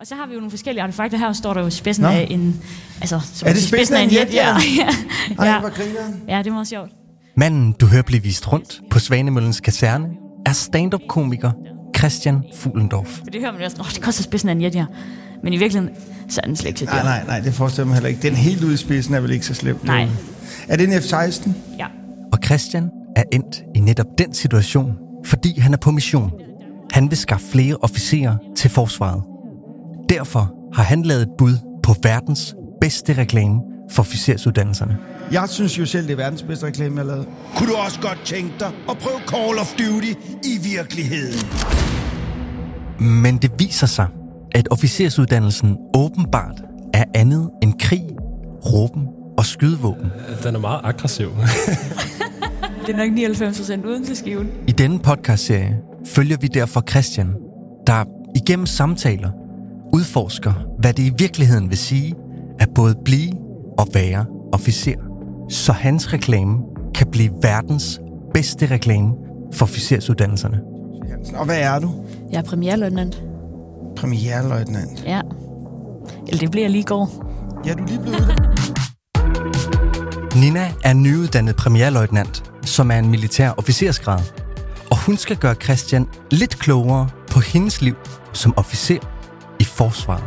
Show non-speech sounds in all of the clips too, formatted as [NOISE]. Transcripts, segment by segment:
Og så har vi jo nogle forskellige artefakter. Her står der jo spidsen Nå. af en... Altså, som Er det spidsen af en jet, Ja. ja? [LAUGHS] Ej, ja. hvor grineren. ja, det er meget sjovt. Manden, du hører blive vist rundt på Svanemøllens kaserne, er stand-up-komiker Christian Fuglendorf. For det hører man jo også, "Åh, det koster spidsen af en jet, ja. Men i virkeligheden, så er den slet ikke så dyr. Nej, nej, nej, det forestiller jeg mig heller ikke. Den helt ude i spidsen er vel ikke så slemt. Nej. Er det en F-16? Ja. Og Christian er endt i netop den situation, fordi han er på mission. Han vil skaffe flere officerer til forsvaret. Derfor har han lavet et bud på verdens bedste reklame for officersuddannelserne. Jeg synes jo selv, det er verdens bedste reklame, jeg har lavet. Kunne du også godt tænke dig at prøve Call of Duty i virkeligheden? Men det viser sig, at officersuddannelsen åbenbart er andet end krig, råben og skydevåben. Den er meget aggressiv. [LAUGHS] Det er nok 99 procent uden til skiven. I denne podcastserie følger vi derfor Christian, der igennem samtaler udforsker, hvad det i virkeligheden vil sige at både blive og være officer. Så hans reklame kan blive verdens bedste reklame for officersuddannelserne. Og hvad er du? Jeg er premierløjtnant. Premierløjtnant. Ja. Eller det bliver lige i går. Ja, du er lige blevet [LAUGHS] uddannet. Nina er nyuddannet premierløjtnant, som er en militær officersgrad. Og hun skal gøre Christian lidt klogere på hendes liv som officer i forsvaret.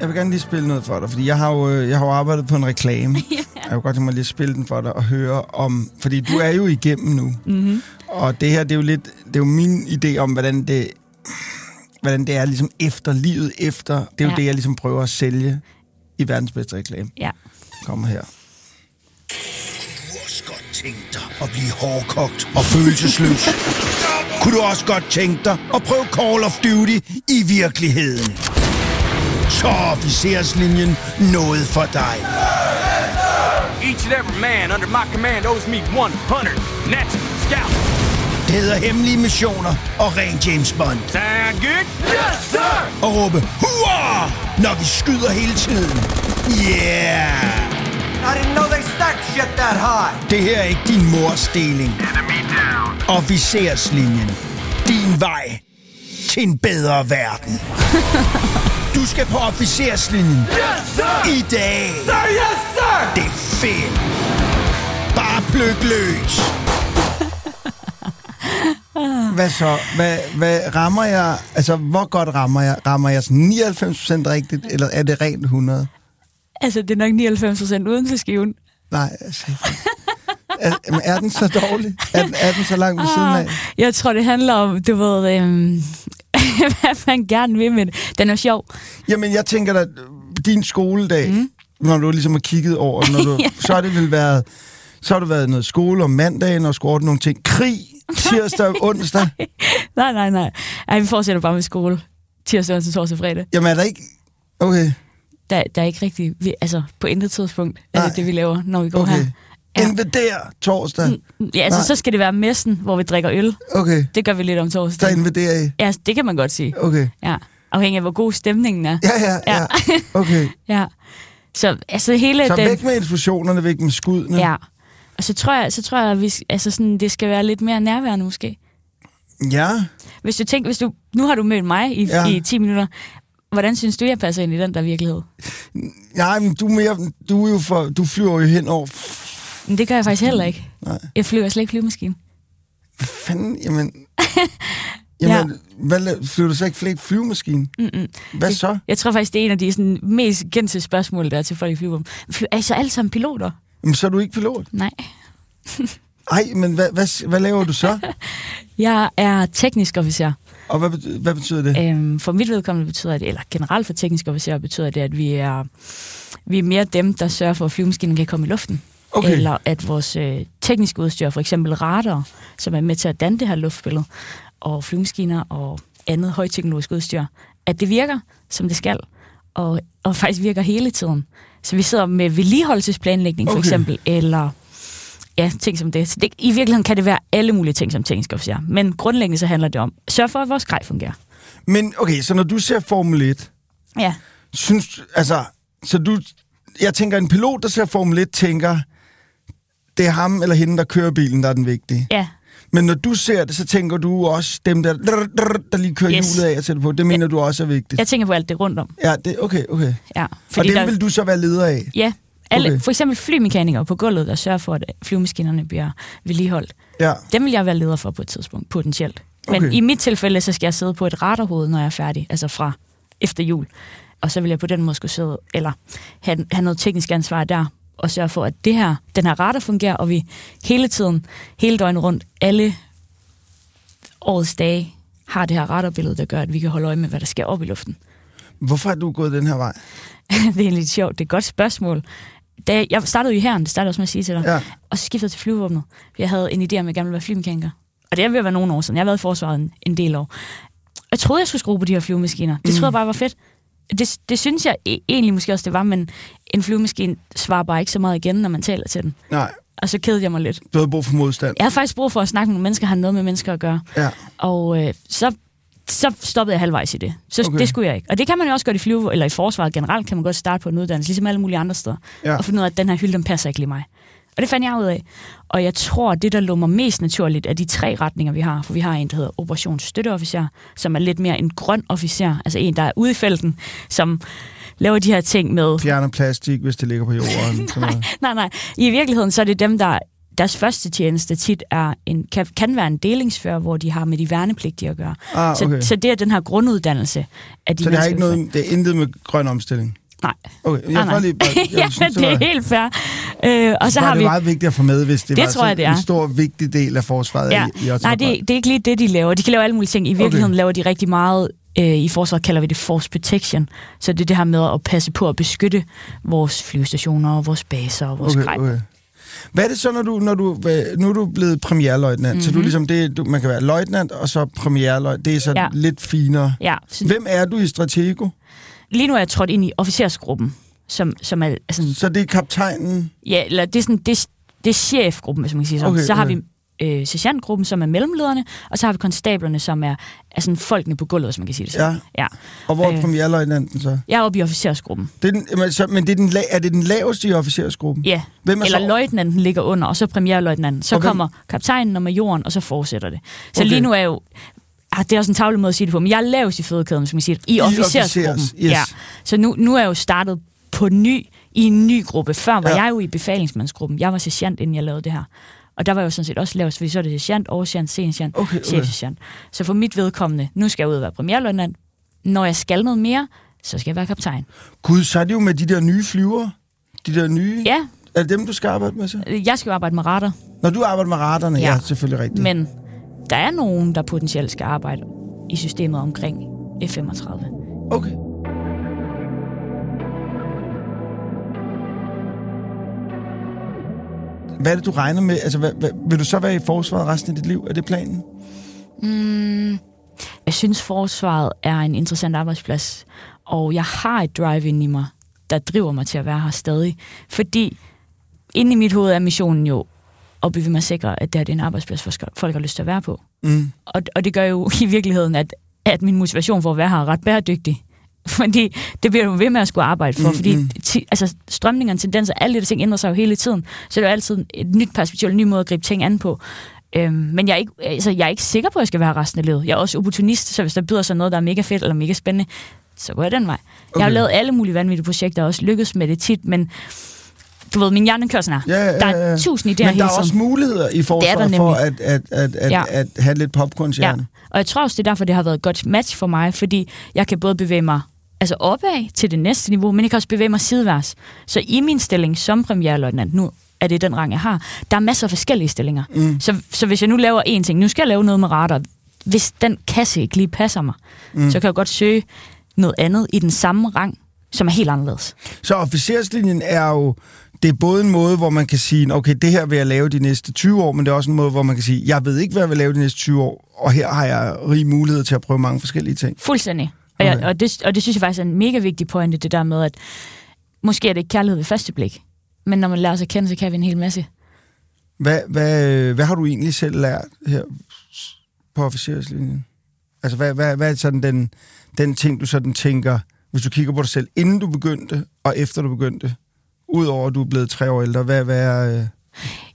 Jeg vil gerne lige spille noget for dig, fordi jeg har jo, øh, jeg har jo arbejdet på en reklame. [LAUGHS] Jeg kunne godt tænke mig lige at spille den for dig og høre om... Fordi du er jo igennem nu. Mm-hmm. Og det her, det er jo lidt... Det er jo min idé om, hvordan det, hvordan det er ligesom efter livet efter. Det er jo Ja. det, jeg ligesom prøver at sælge i verdens bedste reklame. Ja. Kommer her. Tænke dig at blive hårdkogt og følelsesløs? [LAUGHS] Kunne du også godt tænke dig at prøve Call of Duty i virkeligheden? Så er officerslinjen noget for dig. Each and every man under my command owes me 100 natural scouts. Det hedder hemmelige missioner og ren James Bond. Sound good? Yes, sir! Og råbe hurra, når vi skyder hele tiden. Yeah! I didn't know they stacked shit that high. Det her er ikke din morsdeling. Enemy down. Officerslinjen. Din vej til en bedre verden. [LAUGHS] Du skal på officerslinjen Yes, sir! i dag. Sir, yes, sir! Det er fedt. Bare pløk løs. [LAUGHS] Hvad så? Hvad, hvad rammer jeg... Altså, hvor godt rammer jeg? Rammer jeg sådan 99% rigtigt, eller er det rent 100? Altså, det er nok 99 procent uden til skiven. Nej, altså... Er, er den så dårlig? Er, den- er den så langt ved siden af? Ah, Jeg tror, det handler om, du ved, øhm, [LAUGHS] hvad man gerne vil med det. Den er sjov. Jamen, jeg tænker da, din skoledag, mm. når du ligesom har kigget over, når du, [LAUGHS] Ja. så har det vel været, så har det været noget skole om mandagen, og skulle ordne nogle ting. Krig, tirsdag [LAUGHS] onsdag. Nej, nej, nej. Ej, vi fortsætter bare med skole. Tirsdag, onsdag, torsdag, fredag. Jamen, er der ikke... Okay, Der, der er ikke rigtig... Vi, altså, på intet tidspunkt er Nej. det det, vi laver, når vi går okay. her. Ja. Invader torsdag. Ja, altså, Nej. så skal det være messen, hvor vi drikker øl. Okay, Det gør vi lidt om der torsdag. invaderer I. Ja, det kan man godt sige. Okay. Ja. Afhængig af, hvor god stemningen er. Ja, ja, ja. Ja. Okay. [LAUGHS] Ja. Så altså hele Så den... væk med eksplosionerne, væk med skuddene. Ja. Og så tror jeg, så tror jeg at vi, altså sådan, det skal være lidt mere nærværende måske. ja. Hvis du tænker, hvis du, nu har du mødt mig i, ja. i 10 minutter. Hvordan synes du, jeg passer ind i den der virkelighed? Nej, men du, er mere, du, er jo for, du flyver jo hen over... Men det gør jeg faktisk heller ikke. Nej. Jeg flyver slet ikke flyvemaskine. Hvad fanden? Jamen... [LAUGHS] Jamen, ja. hvad, flyver du så ikke flere flyvemaskine? Mm-mm. Hvad så? Jeg tror faktisk, det er en af de sådan, mest kendte spørgsmål, der er til folk i flyvevåben. Fly- Er I så alle sammen piloter? Jamen, så er du ikke pilot. Nej. [LAUGHS] Ej, men hvad, hvad, hvad laver du så? [LAUGHS] Jeg er teknisk officer. Og hvad, betyder, hvad betyder det? Øhm, for mit vedkommende betyder det, eller generelt for teknisk officer betyder det, at vi er, vi er mere dem, der sørger for, at flyvemaskinen kan komme i luften. Okay. Eller at vores øh, tekniske udstyr, for eksempel radar, som er med til at danne det her luftbillede, og flyvemaskiner og andet højteknologisk udstyr, at det virker, som det skal, og, og faktisk virker hele tiden. Så vi sidder med vedligeholdelsesplanlægning for Okay. eksempel, eller ja, ting som det. Så det. I virkeligheden kan det være alle mulige ting som teknisk officer, men grundlæggende så handler det om, sørg for, at vores grej fungerer. Men okay, så når du ser Formel 1, Ja, synes altså, så du, jeg tænker, en pilot, der ser Formel 1, tænker, det er ham eller hende, der kører bilen, der er den vigtige. ja. Men når du ser det, så tænker du også dem, der, der lige kører Yes. hjulet af og sætter på. Det mener du også er vigtigt. Jeg tænker på alt det rundt om. Ja, det, okay, okay. Ja, Og dem der, vil du så være leder af? Ja, alle, Okay. for eksempel flymekanikere på gulvet, der sørger for, at flyvemaskinerne bliver vedligeholdt. Ja. Dem vil jeg være leder for på et tidspunkt, potentielt. Men Okay. i mit tilfælde, så skal jeg sidde på et radarhoved, når jeg er færdig, altså fra efter jul. Og så vil jeg på den måde skulle sidde, eller have, have noget teknisk ansvar der, og sørge for, at det her, den her radar fungerer, og vi hele tiden, hele døgnet rundt, alle årets dage, har det her radarbillede, der gør, at vi kan holde øje med, hvad der sker op i luften. Hvorfor er du gået den her vej? [LAUGHS] det er lidt sjovt. Det er et godt spørgsmål. Da jeg, startede jo i herren, det startede også med at sige til dig. Ja. Og så skiftede jeg til flyvevåbnet. Jeg havde en idé om, at jeg gerne ville være flymekaniker. Og det er ved at være nogle år siden. Jeg har været i forsvaret en, en del år. Jeg troede, jeg skulle skrue på de her flyvemaskiner. Det troede jeg bare var fedt. Det, det synes jeg e- egentlig måske også, det var, men en flyvemaskine svarer bare ikke så meget igen, når man taler til den. Nej, Og så kedede jeg mig lidt. du havde brug for modstand. Jeg havde faktisk brug for at snakke med nogle mennesker, har noget med mennesker at gøre. Ja. Og øh, så, så stoppede jeg halvvejs i det. Så Okay. det skulle jeg ikke. Og det kan man jo også godt i flyve, eller i forsvaret generelt, kan man godt starte på en uddannelse, ligesom alle mulige andre steder. Ja. Og finde ud af, at den her hylde, den passer ikke lige mig. Og det fandt jeg ud af. Og jeg tror, det, der lå mig mest naturligt, er de tre retninger, vi har. For vi har en, der hedder operationsstøtteofficer, som er lidt mere en grøn officer. Altså en, der er ude i felten, som laver de her ting med... Fjerner plastik, hvis det ligger på jorden. [LAUGHS] noget. Nej, nej. I virkeligheden, så er det dem, der deres første tjeneste tit er en, kan, kan være en delingsfører, hvor de har med de værnepligtige at gøre. Ah, okay. så, så det er den her grunduddannelse af de Så det har ikke noget, det er intet med grøn omstilling? Nej. Okay, jeg får nej. lige bare, [LAUGHS] jeg ja, synes, det er helt fair. Øh, og så var har det vi... meget vigtigt at få med, hvis det, Det var tror jeg, det er. en stor, vigtig del af forsvaret. Ja. I, i Nej, det, det er ikke lige det, de laver. De kan lave alle mulige ting. I virkeligheden Okay. laver de rigtig meget... Øh, I forsvaret kalder vi det force protection. Så det er det her med at passe på at beskytte vores flyvestationer, og vores baser og vores okay, grej. okay. Hvad er det så, når du, når du, nu er du blevet premierløjtnant, mm-hmm. så du er ligesom det, du, man kan være løjtnant og så premierløjtnant. Det er så ja. Lidt finere. Ja, Hvem er du i Stratego? lige nu er jeg trådt ind i officersgruppen, som, som er sådan Så det er kaptajnen? Ja, eller det er sådan, det, det er chefgruppen, hvis man kan sige sådan. Okay, så har okay. vi øh, sergeantgruppen, som er mellemlederne, og så har vi konstablerne, som er, er sådan folkene på gulvet, hvis man kan sige det sådan. Ja. ja. Og hvor er Øh. premierløjtnanten så? Jeg er oppe i officersgruppen. Det er den, men, så, men det er, den, er det den laveste i officersgruppen? Ja, Hvem er eller så- løjtnanten ligger under, og så premierløjtnanten. Så Og hvem- kommer kaptajnen og majoren, og så fortsætter det. Så Okay. lige nu er jeg jo... Ah, det er også en tavlig måde at sige det på, men jeg er lavest i fødekæden, som man siger, i, officersgruppen. officers, yes. Ja. Så nu, nu er jeg jo startet på ny, i en ny gruppe. Før var ja. jeg jo i befalingsmandsgruppen. Jeg var sergeant, inden jeg lavede det her. Og der var jeg jo sådan set også lavest, fordi så er det sergeant, oversergeant, seniorsergeant, Okay, okay. chefsergeant. Så for mit vedkommende, nu skal jeg ud og være premierløjtnant. Når jeg skal noget mere, så skal jeg være kaptajn. Gud, så er det jo med de der nye flyver. De der nye. Ja, Er det dem, du skal arbejde med så? jeg skal jo arbejde med radar. Når du arbejder med raderne, ja, Ja. ja selvfølgelig rigtigt. Men der er nogen, der potentielt skal arbejde i systemet omkring F-35. Okay. Hvad er det, du regner med? Altså, hvad, hvad, vil du så være i forsvaret resten af dit liv? Er det planen? Mm, jeg synes, forsvaret er en interessant arbejdsplads, og jeg har et drive ind i mig, der driver mig til at være her stadig. Fordi inde i mit hoved er missionen jo at bevæge mig sikre, at det her det er en arbejdsplads, hvor folk har lyst til at være på. Mm. Og, og det gør jo i virkeligheden, at, at min motivation for at være her er ret bæredygtig. [LAUGHS] Fordi det bliver du ved med at skulle arbejde for, Mm, fordi mm. ti, altså, strømninger, tendenser, alle de ting ændrer sig jo hele tiden. Så det er jo altid et nyt perspektiv, en ny måde at gribe ting an på. Øhm, men jeg er, ikke, altså, jeg er ikke sikker på, at jeg skal være resten af livet. Jeg er også opportunist, så hvis der byder sig noget, der er mega fedt eller mega spændende, så går jeg den vej. Okay. Jeg har lavet alle mulige vanvittige projekter, og også lykkes med det tit, men du ved, min hjerne kører sådan her. Ja, ja, ja, Der ja. er tusind idéer Men der er også muligheder i forsvaret for at, at, at, at, ja. Ja. at have lidt popcornshjerne. Og jeg tror også, det er derfor, det har været et godt match for mig, fordi jeg kan både bevæge mig altså opad til det næste niveau, men jeg kan også bevæge mig sideværs. Så i min stilling som premierløjtnant, nu er det den rang, jeg har, der er masser af forskellige stillinger. Mm. Så, så hvis jeg nu laver en ting, nu skal jeg lave noget med radar, hvis den kasse ikke lige passer mig, mm. så kan jeg godt søge noget andet i den samme rang, som er helt anderledes. Så officerslinjen er jo, det er både en måde, hvor man kan sige, okay, det her vil jeg lave de næste 20 år, men det er også en måde, hvor man kan sige, jeg ved ikke, hvad jeg vil lave de næste 20 år, og her har jeg rig mulighed til at prøve mange forskellige ting. Fuldstændig. Og, jeg, og, det, og det synes jeg faktisk er en mega vigtig pointe, det der med, at måske er det ikke kærlighed ved første blik, men når man lærer sig at kende, så kan vi en hel masse. Hvad, hvad, hvad har du egentlig selv lært her på officerslinjen? Altså, hvad, hvad, hvad er sådan den, den ting, du sådan tænker, hvis du kigger på dig selv, inden du begyndte, og efter du begyndte, udover at du er blevet tre år ældre, hvad, hvad er... Øh...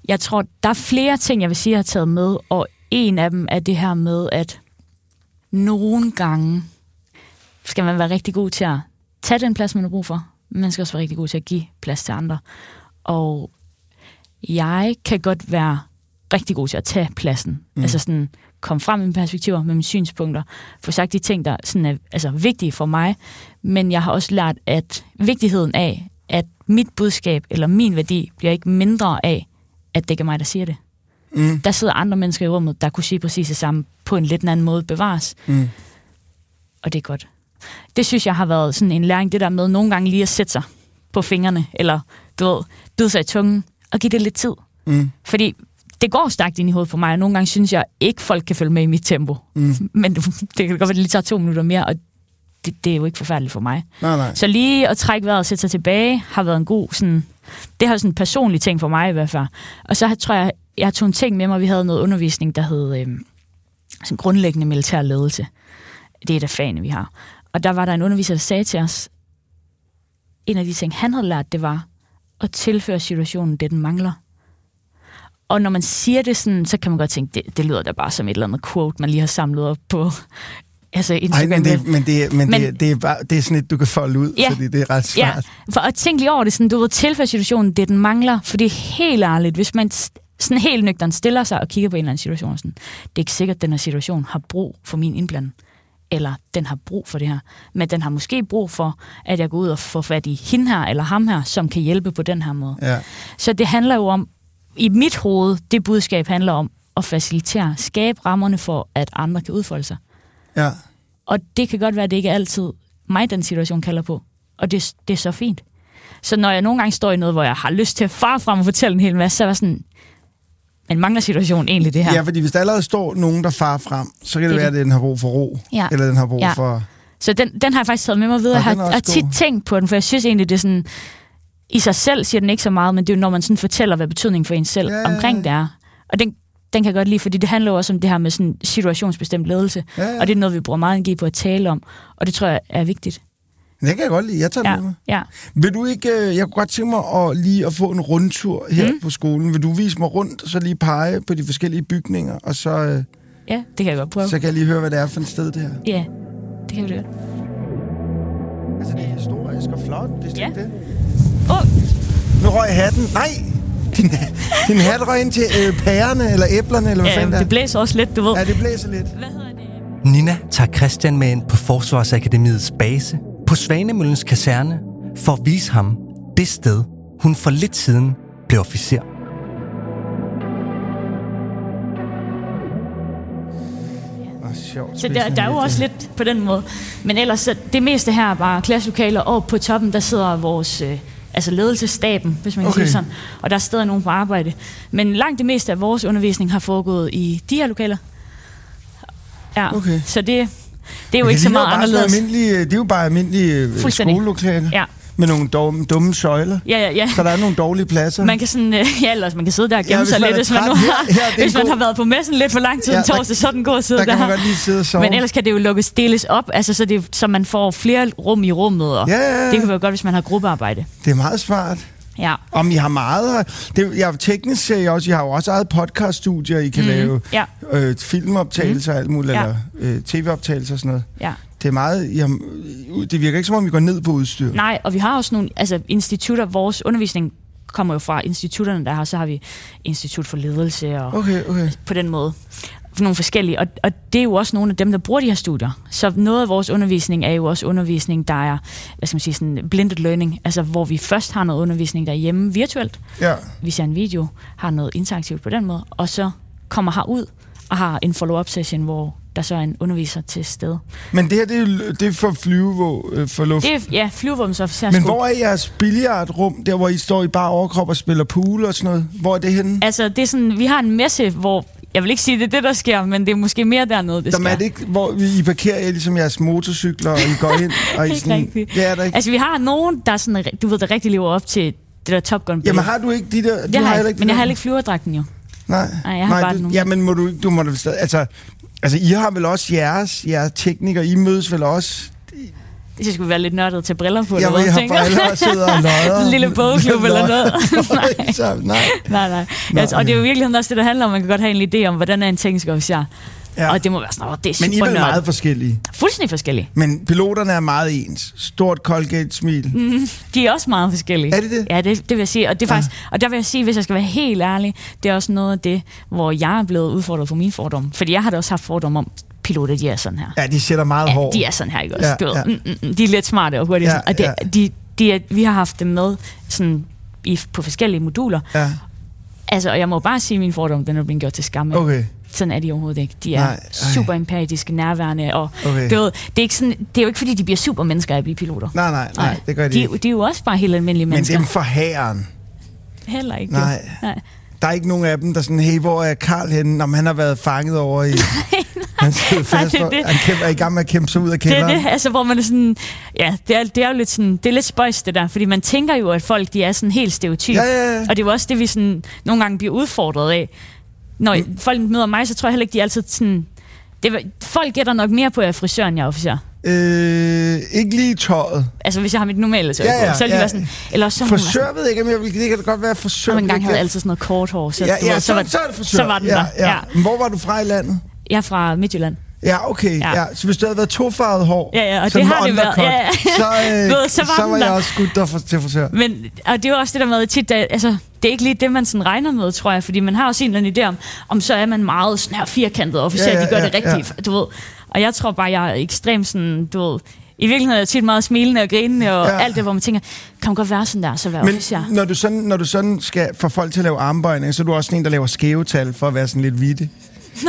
Jeg tror, der er flere ting, jeg vil sige, jeg har taget med, og en af dem er det her med, at nogle gange skal man være rigtig god til at tage den plads, man har brug for. Man skal også være rigtig god til at give plads til andre. Og jeg kan godt være rigtig god til at tage pladsen. Mm. Altså sådan komme frem med mine perspektiver, med mine synspunkter, få sagt de ting, der sådan er altså, vigtige for mig. Men jeg har også lært, at vigtigheden af, at mit budskab eller min værdi bliver ikke mindre af, at det ikke er mig, der siger det. Mm. Der sidder andre mennesker i rummet, der kunne sige præcis det samme på en lidt anden måde bevares. Mm. Og det er godt. Det synes jeg har været sådan en læring, det der med nogle gange lige at sætte sig på fingrene, eller du ved, bide sig i tungen, og give det lidt tid. Mm. Fordi det går stærkt ind i hovedet for mig, og nogle gange synes jeg ikke, folk kan følge med i mit tempo. Mm. [LAUGHS] Men [LAUGHS] det, kan godt være, at det lige tager to minutter mere, og det, det er jo ikke forfærdeligt for mig. Nej, nej. Så lige at trække vejret og sætte sig tilbage, har været en god sådan... Det har sådan en personlig ting for mig i hvert fald. Og så tror jeg, jeg tog en ting med mig. Vi havde noget undervisning, der hed øh, sådan grundlæggende militær ledelse. Det er et af fagene, vi har. Og der var der en underviser, der sagde til os, en af de ting, han havde lært, det var at tilføre situationen det, den mangler. Og når man siger det sådan, så kan man godt tænke, det, det lyder da bare som et eller andet quote, man lige har samlet op på [LAUGHS] altså Instagram. Ej, men det, men, det, men, men det, det, er bare, det er sådan et, du kan folde ud, ja, fordi det er ret svært. Ja, for at tænke lige over det, sådan, du ved, tilfælde situationen, det den mangler, for det er helt ærligt, hvis man sådan helt nøgteren stiller sig og kigger på en eller anden situation, sådan, det er ikke sikkert, at den her situation har brug for min indblanding eller den har brug for det her. Men den har måske brug for, at jeg går ud og får fat i hende her eller ham her, som kan hjælpe på den her måde. Ja. Så det handler jo om, i mit hoved, det budskab handler om at facilitere, skabe rammerne for, at andre kan udfolde sig. Ja. Og det kan godt være, at det ikke er altid mig, den situation kalder på. Og det, det er så fint. Så når jeg nogle gange står i noget, hvor jeg har lyst til at fare frem og fortælle en hel masse, så er jeg sådan, men mangler situationen egentlig det her? Ja, fordi hvis der allerede står nogen, der farer frem, så kan det, det være, at den har brug for ro, ja. eller den har brug ja. for... Så den, den har jeg faktisk taget med mig videre. Jeg har, har tit tænkt på den, for jeg synes egentlig, det er sådan... I sig selv siger den ikke så meget, men det er jo, når man sådan fortæller, hvad betydningen for en selv ja, omkring det er. Og den, den kan jeg godt lide, fordi det handler også om det her med sådan situationsbestemt ledelse. Ja, ja. Og det er noget, vi bruger meget energi på at tale om. Og det tror jeg er vigtigt. Det kan jeg godt lide. Jeg tager ja, med mig. Ja. Vil du ikke, øh, jeg kunne godt tænke mig at lige at få en rundtur her mm. på skolen. Vil du vise mig rundt, og så lige pege på de forskellige bygninger, og så... Øh, ja, det kan jeg godt prøve. Så kan jeg lige høre, hvad det er for et sted, det her. Ja, det kan vi godt. Altså, det er historisk og flot. Det er ja. det. Oh. Nu røg hatten. Nej! Din, [LAUGHS] din hat røg ind til øh, pærerne, eller æblerne, eller hvad ja, fanden det blæser også lidt, du ved. Ja, det blæser lidt. Hvad hedder det? Nina tager Christian med ind på Forsvarsakademiets base på Svanemøllens kaserne for at vise ham det sted, hun for lidt siden blev officer. Så der, der er jo også lidt på den måde. Men ellers, så det meste her er bare klasselokaler, og på toppen, der sidder vores øh, altså ledelsesstaben, hvis man kan Okay. sige sådan. Og der er stadig nogen på arbejde. Men langt det meste af vores undervisning har foregået i de her lokaler. Ja, Okay. så det, det er jo Men ikke så meget anderledes. Almindelige, det er jo bare almindelige øh, skolelokaler. Ja. Med nogle dumme, dumme søjler. Ja, ja, ja. Så der er nogle dårlige pladser. Man kan sådan, øh, [LAUGHS] ja, ellers man kan sidde der og gemme Ja, sig lidt, hvis man, nu har, Her- her er hvis man god- har været på messen lidt for lang tid Ja, en torsdag, så er den god at sidde der kan der. man godt lige sidde og sove. Men ellers kan det jo lukkes deles op, altså så, det, så man får flere rum i rummet, og Ja, ja, ja. det kan være godt, hvis man har gruppearbejde. Det er meget smart. Ja. Om I har meget. Det, jeg, teknisk ser jeg også, I har jo også eget podcaststudier, I kan mm. lave Ja, øh, filmoptagelser og alt muligt, Ja. eller øh, tv-optagelser og sådan noget. ja. Det er meget, I har, det virker ikke som om, I går ned på udstyr. Nej, og vi har også nogle altså, institutter. Vores undervisning kommer jo fra institutterne, der har, så har vi Institut for Ledelse og Okay, okay. på den måde. For nogle forskellige. Og, og det er jo også nogle af dem, der bruger de her studier. Så noget af vores undervisning er jo også undervisning, der er, hvad skal man sige, sådan blended learning. Altså hvor vi først har noget undervisning derhjemme virtuelt. Ja. Vi ser en video, har noget interaktivt på den måde, og så kommer herud og har en follow-up session, hvor der så er en underviser til stede. Men det her, det er, det er for flyve, hvor, øh, for luft. Det er, ja, flyvevåbensofficer. Men hvor er jeres billiardrum, der hvor I står i bare overkrop og spiller pool og sådan noget? Hvor er det henne? Altså, det er sådan, vi har en messe, hvor... Jeg vil ikke sige, det er det, der sker, men det er måske mere dernede, det Jamen, sker. er det ikke, hvor I parkerer jer ligesom jeres motorcykler, og I går ind, [LAUGHS] og I sådan... rigtigt. Det er der ikke. Altså, vi har nogen, der, sådan, du ved, der rigtig lever op til det der Top Gun Jamen har du ikke de der... Du det har jeg, heller ikke, men jeg har ikke flyverdragten jo. Nej, Nej, jeg har bare du, nogle. Jamen må du. Du må da. Altså, altså, I har vel også jeres, jeres teknikere. I mødes vel også... Så skulle være lidt nørdet til briller på. Jeg eller vil hvad, have tænker jeg? briller og sidder og løjer. En [LAUGHS] lille bogklub eller noget. [LAUGHS] nej. Nej. Nej, nej. Nå, Altså, og det er jo i virkeligheden også det, der handler om, man kan godt have en idé om, hvordan er en teknisk officer. Ja. Ja. Og det må være sådan, oh, det er Men I super er vel meget forskellige. Fuldstændig forskellige. Men piloterne er meget ens. Stort Colgate-smil. Mm. De er også meget forskellige. Er det det? Ja, det, det vil jeg sige. Og, det er faktisk, og der vil jeg sige, hvis jeg skal være helt ærlig, det er også noget af det, hvor jeg er blevet udfordret på mine fordomme. Fordi jeg har da også haft fordomme om, piloter, de er sådan her. Ja, de sætter meget Ja, hår. de er sådan her, ikke også? Ja, Ja, du ved, ja. mm, mm, mm, de er lidt smarte og hurtige. Ja, og det, ja. de, de er, vi har haft dem med sådan, i, på forskellige moduler. Ja, Altså, og jeg må bare sige, at min fordom, den er blevet gjort til skamme. okay. Sådan er de overhovedet ikke. De er Nej, Nej, ej. super empatiske, nærværende, og Okay. du ved, det, er ikke sådan, det er jo ikke, fordi de bliver supermennesker af at blive piloter. Nej, nej, nej, det gør de de, ikke. de er jo også bare helt almindelige Men mennesker. dem for hæren. Heller ikke. Nej. Nej. Der er ikke nogen af dem, der er sådan, hey, hvor er Karl henne? Om han har været fanget over i... [LAUGHS] han sidder fast, det for, det. han kæmper, er i gang med at kæmpe sig ud af Det er kælderen. det, altså, hvor man er sådan, ja, det er, det er jo lidt sådan, det er lidt spøjs det der, fordi man tænker jo, at folk, de er sådan helt stereotyp. Ja, ja, ja. Og det er jo også det, vi sådan, nogle gange bliver udfordret af. Når mm. folk møder mig, så tror jeg heller ikke, de er altid sådan, det, var- folk gætter nok mere på, at jeg er frisør, end jeg er officer. Øh, ikke lige tøjet. Altså, hvis jeg har mit normale tøj Ja, ja, på, så det ja. sådan, eller så Frisør ved jeg ikke, om jeg vil... Det kan da godt være frisør. Vil engang ikke havde have- altid sådan noget kort hår, så, Ja, ja, ved, så, var, så er det frisør. så var den ja, der. Ja. Ja. Men hvor var du fra i landet? Jeg er fra Midtjylland. Ja, okay. Ja. Ja. Så hvis du havde været tofarvet hår, Ja, ja, og det har det været. Ja, ja. så, [LAUGHS] øh, ved, så var så var jeg også skudt der for, til frisør. Men, og det jo også det der med tit, der, altså, det er ikke lige det, man sådan regner med, tror jeg, fordi man har også en eller anden idé om, om så er man meget sådan her firkantet officer, Ja, ja, de gør ja, det rigtigt, ja. du ved. Og jeg tror bare, jeg er ekstremt sådan, du ved, i virkeligheden er jeg tit meget smilende og grinende og Ja. alt det, hvor man tænker, kan man godt være sådan der, så være Men officer. når du, sådan, når du sådan skal få folk til at lave armbøjning, så er du også sådan en, der laver skæve tal for at være sådan lidt vittig.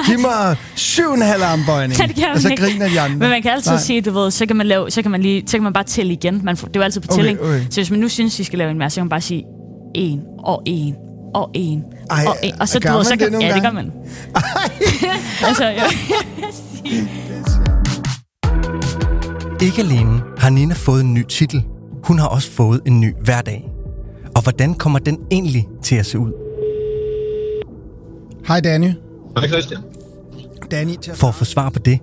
Giv mig syv og en halv armbøjning, [LAUGHS] Ja, det kan og så ikke. griner de andre. Men man kan altid Nej. Nej. sige, du ved, så kan man, lave, så kan man, lige, så kan man bare tælle igen. Man får, det er jo altid på Okay, tælling. okay. Så hvis man nu synes, vi skal lave en mere, så kan man bare sige en og en og en Ej, og en. Og så, gør man så det nogle ja, det gør man. [LAUGHS] altså, ja. [LAUGHS] Ikke alene har Nina fået en ny titel, hun har også fået en ny hverdag. Og hvordan kommer den egentlig til at se ud? Hej Danny. Hej Christian. Danny til at For at få svar på det,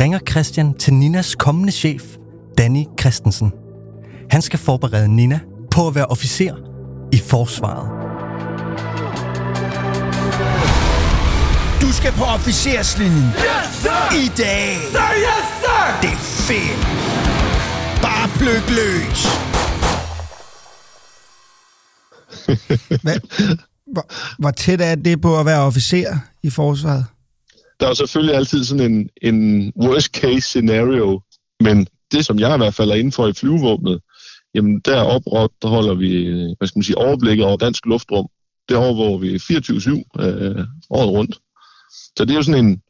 ringer Christian til Ninas kommende chef, Danny Christensen. Han skal forberede Nina på at være officer i forsvaret. Du skal på officerslinjen. Yes, sir! I dag. Sir, yes, sir! Det er fedt. Bare pløk løs. Hvad, hvor, hvor tæt er det på at være officer i forsvaret? Der er selvfølgelig altid sådan en, en worst case scenario, men det som jeg i hvert fald er inden for i flyvevåbnet, jamen der opretholder vi, hvad skal man sige, overblikket over dansk luftrum. Det overvåger vi 24-7 øh, året rundt. Så det er jo sådan en,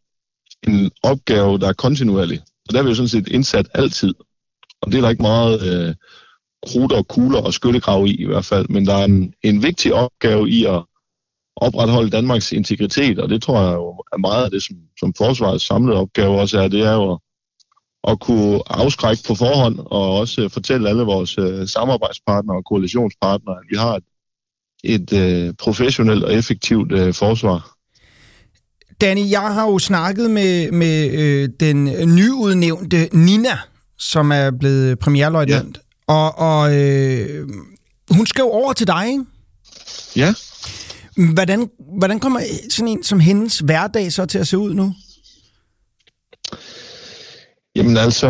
en opgave, der er kontinuerlig. Og der er vi jo sådan set indsat altid. Og det er der ikke meget øh, krudt og kugler og skyttegrav i i hvert fald, men der er en, en vigtig opgave i at opretholde Danmarks integritet, og det tror jeg jo er meget af det, som, som forsvarets samlede opgave også er, det er jo at, at kunne afskrække på forhånd, og også øh, fortælle alle vores øh, samarbejdspartnere og koalitionspartnere, at vi har et, et øh, professionelt og effektivt øh, forsvar. Danny, jeg har jo snakket med, med øh, den nyudnævnte Nina, som er blevet premierløjtnant. Ja. Og, og øh, hun skal jo over til dig, ikke? Ja, Hvordan, hvordan kommer sådan en som hendes hverdag så til at se ud nu? Jamen altså,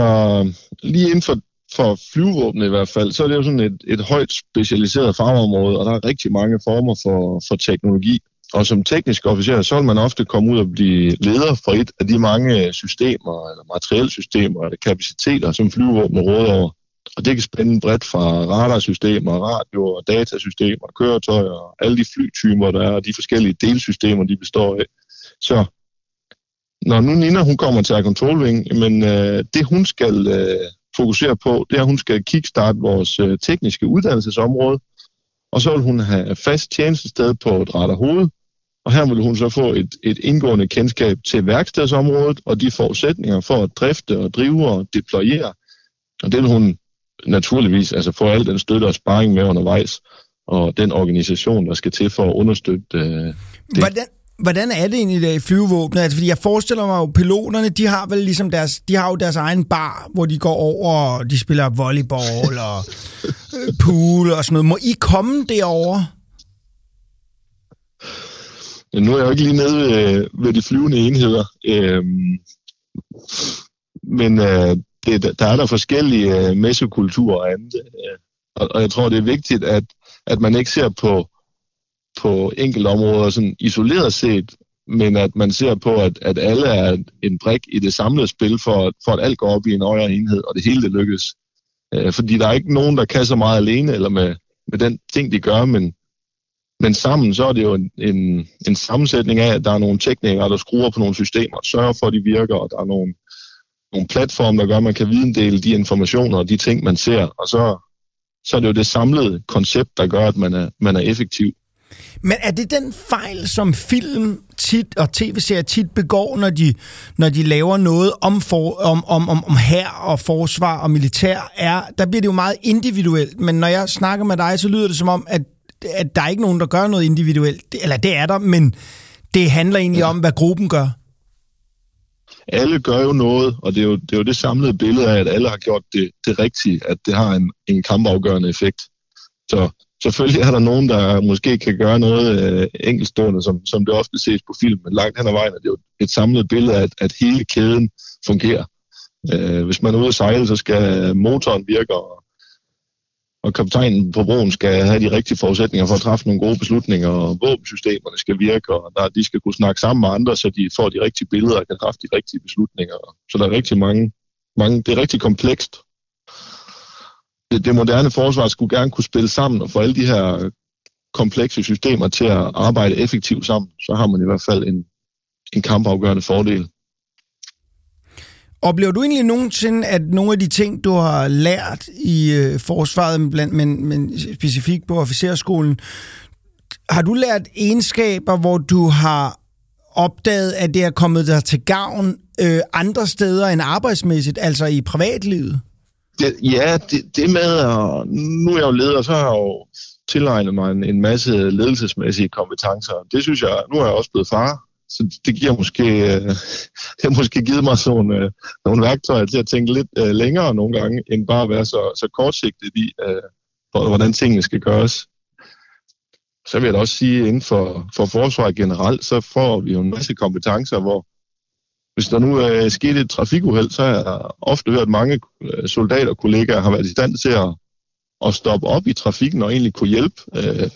lige inden for, for flyvåbnet i hvert fald, så er det jo sådan et, et højt specialiseret fagområde, og der er rigtig mange former for, for teknologi. Og som teknisk officer, så vil man ofte komme ud og blive leder for et af de mange systemer, eller materielsystemer, eller kapaciteter, som flyvåbnet råder over. Og det kan spænde bredt fra radarsystemer, radioer, datasystemer, køretøjer, og alle de flytyper, der er, og de forskellige delsystemer, de består af. Så når nu Nina hun kommer til Akontrolving, men øh, det hun skal øh, fokusere på, det er, at hun skal kickstarte vores øh, tekniske uddannelsesområde, og så vil hun have fast tjenestested på et ret hoved, og her vil hun så få et, et indgående kendskab til værkstedsområdet og de forudsætninger for at drifte og drive og deployere. Og det vil hun naturligvis altså få al den støtte og sparring med undervejs, og den organisation, der skal til for at understøtte øh, det. Hvordan, hvordan er det egentlig der i flyvevåbnet? Altså, fordi jeg forestiller mig jo, piloterne, de har vel ligesom deres, de har jo deres egen bar, hvor de går over, og de spiller volleyball og øh, pool og sådan noget. Må I komme derover? Nu er jeg jo ikke lige nede ved, ved de flyvende enheder. Øhm, men øh, det, der er der forskellige øh, messekulturer og andet. Øh, og, og jeg tror, det er vigtigt, at, at man ikke ser på, på enkelte områder sådan isoleret set, men at man ser på, at, at alle er en brik i det samlede spil, for, for at alt går op i en højere enhed, og det hele det lykkes. Øh, fordi der er ikke nogen, der kan så meget alene, eller med, med den ting, de gør, men, men sammen så er det jo en, en, en sammensætning af, at der er nogle teknikere, der skruer på nogle systemer, sørger for, at de virker, og der er nogle, nogle platforme, der gør, at man kan videndele de informationer og de ting, man ser, og så, så er det jo det samlede koncept, der gør, at man er, man er effektiv. Men er det den fejl, som film tit og tv-serier tit begår, når de, når de laver noget om, for, om, om, om, om her og forsvar og militær, er, der bliver det jo meget individuelt. Men når jeg snakker med dig, så lyder det som om, at, at der er ikke nogen, der gør noget individuelt. Eller det er der, men det handler egentlig ja. om, hvad gruppen gør. Alle gør jo noget, og det er jo det, er jo det samlede billede af, at alle har gjort det, det rigtige, at det har en, en kampafgørende effekt. Så selvfølgelig er der nogen, der måske kan gøre noget øh, enkeltstående, som, som det ofte ses på film, men langt hen ad vejen er det jo et samlet billede at, at hele kæden fungerer. Øh, hvis man er ude at sejle, så skal motoren virke, og, og kaptajnen på broen skal have de rigtige forudsætninger for at træffe nogle gode beslutninger, og våbensystemerne skal virke, og der, de skal kunne snakke sammen med andre, så de får de rigtige billeder og kan træffe de rigtige beslutninger. Så der er rigtig mange, mange det er rigtig komplekst, det, det moderne forsvar skulle gerne kunne spille sammen og få alle de her komplekse systemer til at arbejde effektivt sammen, så har man i hvert fald en, en kampafgørende fordel. Oplever du egentlig nogensinde, at nogle af de ting, du har lært i øh, forsvaret, blandt, men, men specifikt på officerskolen, har du lært egenskaber, hvor du har opdaget, at det er kommet dig til gavn øh, andre steder end arbejdsmæssigt, altså i privatlivet? Det, ja, det, det med, at nu er jeg jo leder, så har jeg jo tilegnet mig en, en masse ledelsesmæssige kompetencer. Det synes jeg, nu er jeg også blevet far, så det giver måske, øh, [LAUGHS] det har måske givet mig sådan nogle, øh, nogle værktøjer til at tænke lidt øh, længere nogle gange, end bare at være så, så kortsigtet i, øh, hvordan tingene skal gøres. Så vil jeg da også sige, at inden for, for forsvaret generelt, så får vi jo en masse kompetencer, hvor hvis der nu øh, er sket et trafikuheld, så har jeg ofte hørt, at mange øh, soldater og kollegaer har været i stand til at, at stoppe op i trafikken og egentlig kunne hjælpe øh,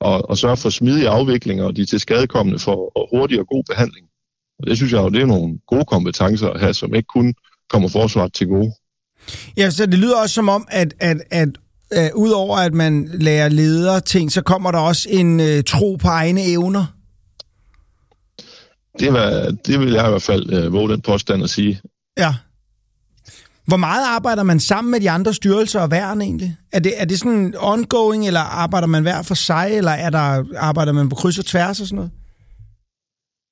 og, og sørge for smidige afviklinger og de til skadekommende for hurtig og god behandling. Og det synes jeg jo, det er nogle gode kompetencer at have, som ikke kun kommer forsvaret til gode. Ja, så det lyder også som om, at, at, at øh, udover at man lærer leder ting, så kommer der også en øh, tro på egne evner. Det, var, det vil jeg i hvert fald øh, våge den påstand at sige. Ja. Hvor meget arbejder man sammen med de andre styrelser og værn egentlig? Er det, er det sådan ongoing, eller arbejder man hver for sig, eller er der, arbejder man på kryds og tværs og sådan noget?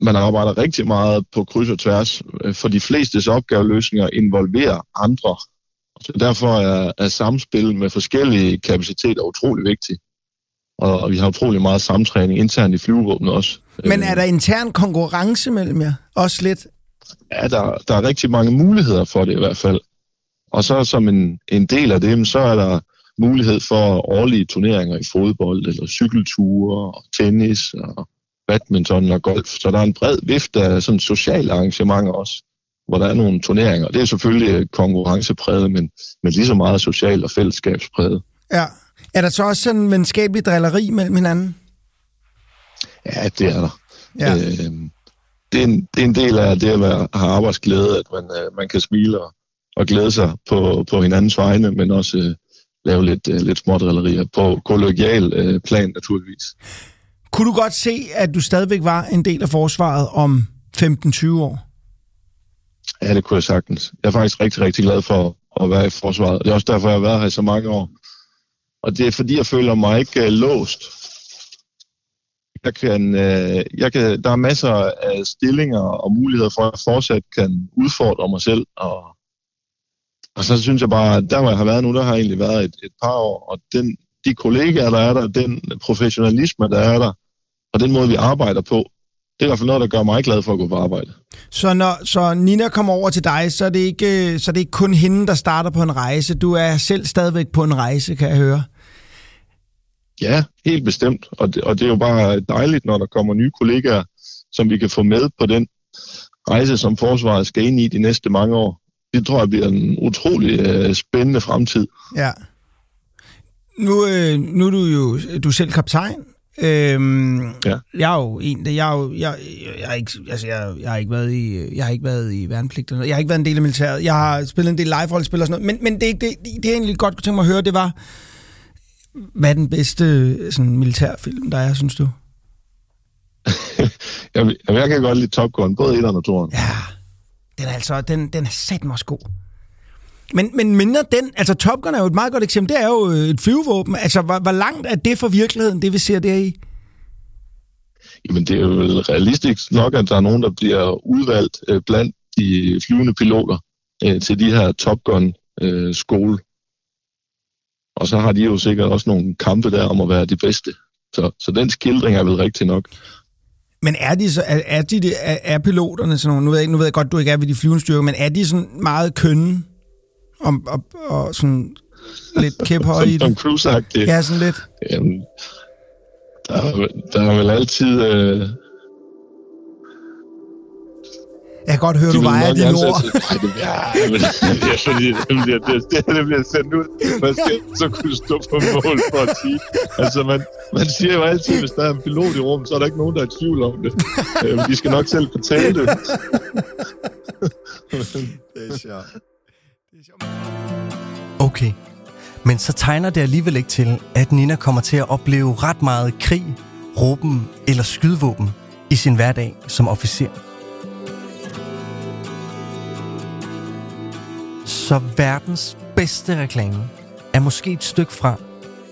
Man arbejder rigtig meget på kryds og tværs, øh, for de flestes opgaveløsninger involverer andre. Så derfor er, er samspil med forskellige kapaciteter utrolig vigtigt. Og, vi har utrolig meget samtræning internt i flyvevåbnet også. Men er der intern konkurrence mellem jer? Også lidt? Ja, der, der er rigtig mange muligheder for det i hvert fald. Og så som en, en del af dem, så er der mulighed for årlige turneringer i fodbold, eller cykelture, og tennis, og badminton og golf. Så der er en bred vifte af sådan sociale arrangementer også, hvor der er nogle turneringer. Det er selvfølgelig konkurrencepræget, men, men lige så meget social og fællesskabspræget. Ja. Er der så også sådan en venskabelig drilleri mellem hinanden? Ja, det er der. Ja. Øh, det, er en, det er en del af det at være, have arbejdsglæde, at man, øh, man kan smile og, og glæde sig på, på hinandens vegne, men også øh, lave lidt, øh, lidt smådrillerier på kollegial øh, plan naturligvis. Kunne du godt se, at du stadigvæk var en del af forsvaret om 15-20 år? Ja, det kunne jeg sagtens. Jeg er faktisk rigtig, rigtig glad for at være i forsvaret. Det er også derfor, jeg har været her i så mange år. Og det er fordi, jeg føler mig ikke uh, låst jeg kan, øh, jeg kan, der er masser af stillinger og muligheder for, at jeg fortsat kan udfordre mig selv. Og, og så synes jeg bare, at der hvor jeg har været nu, der har jeg egentlig været et, et par år, og den, de kollegaer, der er der, den professionalisme, der er der, og den måde, vi arbejder på, det er i hvert fald noget, der gør mig glad for at gå på arbejde. Så når så Nina kommer over til dig, så er, det ikke, øh, så er det ikke kun hende, der starter på en rejse. Du er selv stadigvæk på en rejse, kan jeg høre. Ja, helt bestemt. Og det, og det er jo bare dejligt, når der kommer nye kollegaer, som vi kan få med på den rejse, som forsvaret skal ind i de næste mange år. Det tror jeg bliver en utrolig øh, spændende fremtid. Ja. Nu, øh, nu er du jo du er selv kaptajn. Øhm, Ja. Jeg er jo en, jeg er jo, jeg, jeg, har ikke, altså jeg, jeg har ikke været i, jeg har ikke været i værnepligt. eller noget. Jeg har ikke været en del af militæret. Jeg har spillet en del live-rollespil og sådan noget. Men, men det, det, det, det, jeg egentlig godt kunne tænke mig at høre, det var, hvad er den bedste sådan, militærfilm, der er, synes du? [LAUGHS] Jeg, jeg kan godt lide Top Gun, både 1'eren og 2'eren. Ja, den er altså, den, den er satme også god. Men, men minder den, altså Top Gun er jo et meget godt eksempel, det er jo øh, et flyvevåben. Altså, hvor, hvor langt er det for virkeligheden, det vi ser der i? Jamen, det er jo vel realistisk nok, at der er nogen, der bliver udvalgt øh, blandt de flyvende piloter øh, til de her Top Gun øh, skole. Og så har de jo sikkert også nogle kampe der om at være de bedste. Så, så den skildring er vel rigtig nok. Men er de så, er, er, de, er, er piloterne sådan nogle, nu ved, jeg, nu ved jeg godt, du ikke er ved de flyvende styrker, men er de sådan meget kønne og, og, og sådan lidt kæphøje i Som, som det? cruise-agtigt. Ja, sådan lidt. Jamen, der, er, der er vel altid... Øh, Jeg kan godt høre, du vil vejer dine ord. Nej, det, det er det bliver, det, det, det bliver sendt ud. Man skal så kunne stå på mål for at sige. Altså, man, man siger jo altid, hvis der er en pilot i rummet, så er der ikke nogen, der er i tvivl om det. Øhm, de skal nok selv fortælle det. Okay, men så tegner det alligevel ikke til, at Nina kommer til at opleve ret meget krig, råben eller skydevåben i sin hverdag som officer. Så verdens bedste reklame er måske et stykke fra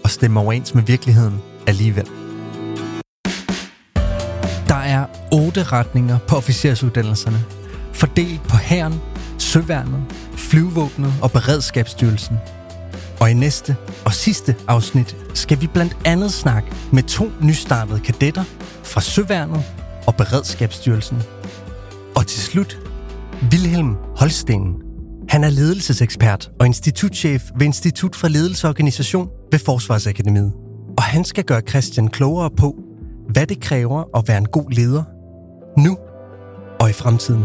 at stemme overens med virkeligheden alligevel. Der er otte retninger på officersuddannelserne, fordelt på hæren, søværnet, flyvåbnet og beredskabsstyrelsen. Og i næste og sidste afsnit skal vi blandt andet snakke med to nystartede kadetter fra Søværnet og Beredskabsstyrelsen. Og til slut, Wilhelm Holsten. Han er ledelsesekspert og institutchef ved Institut for Ledelse og Organisation ved Forsvarsakademiet. Og han skal gøre Christian klogere på, hvad det kræver at være en god leder, nu og i fremtiden.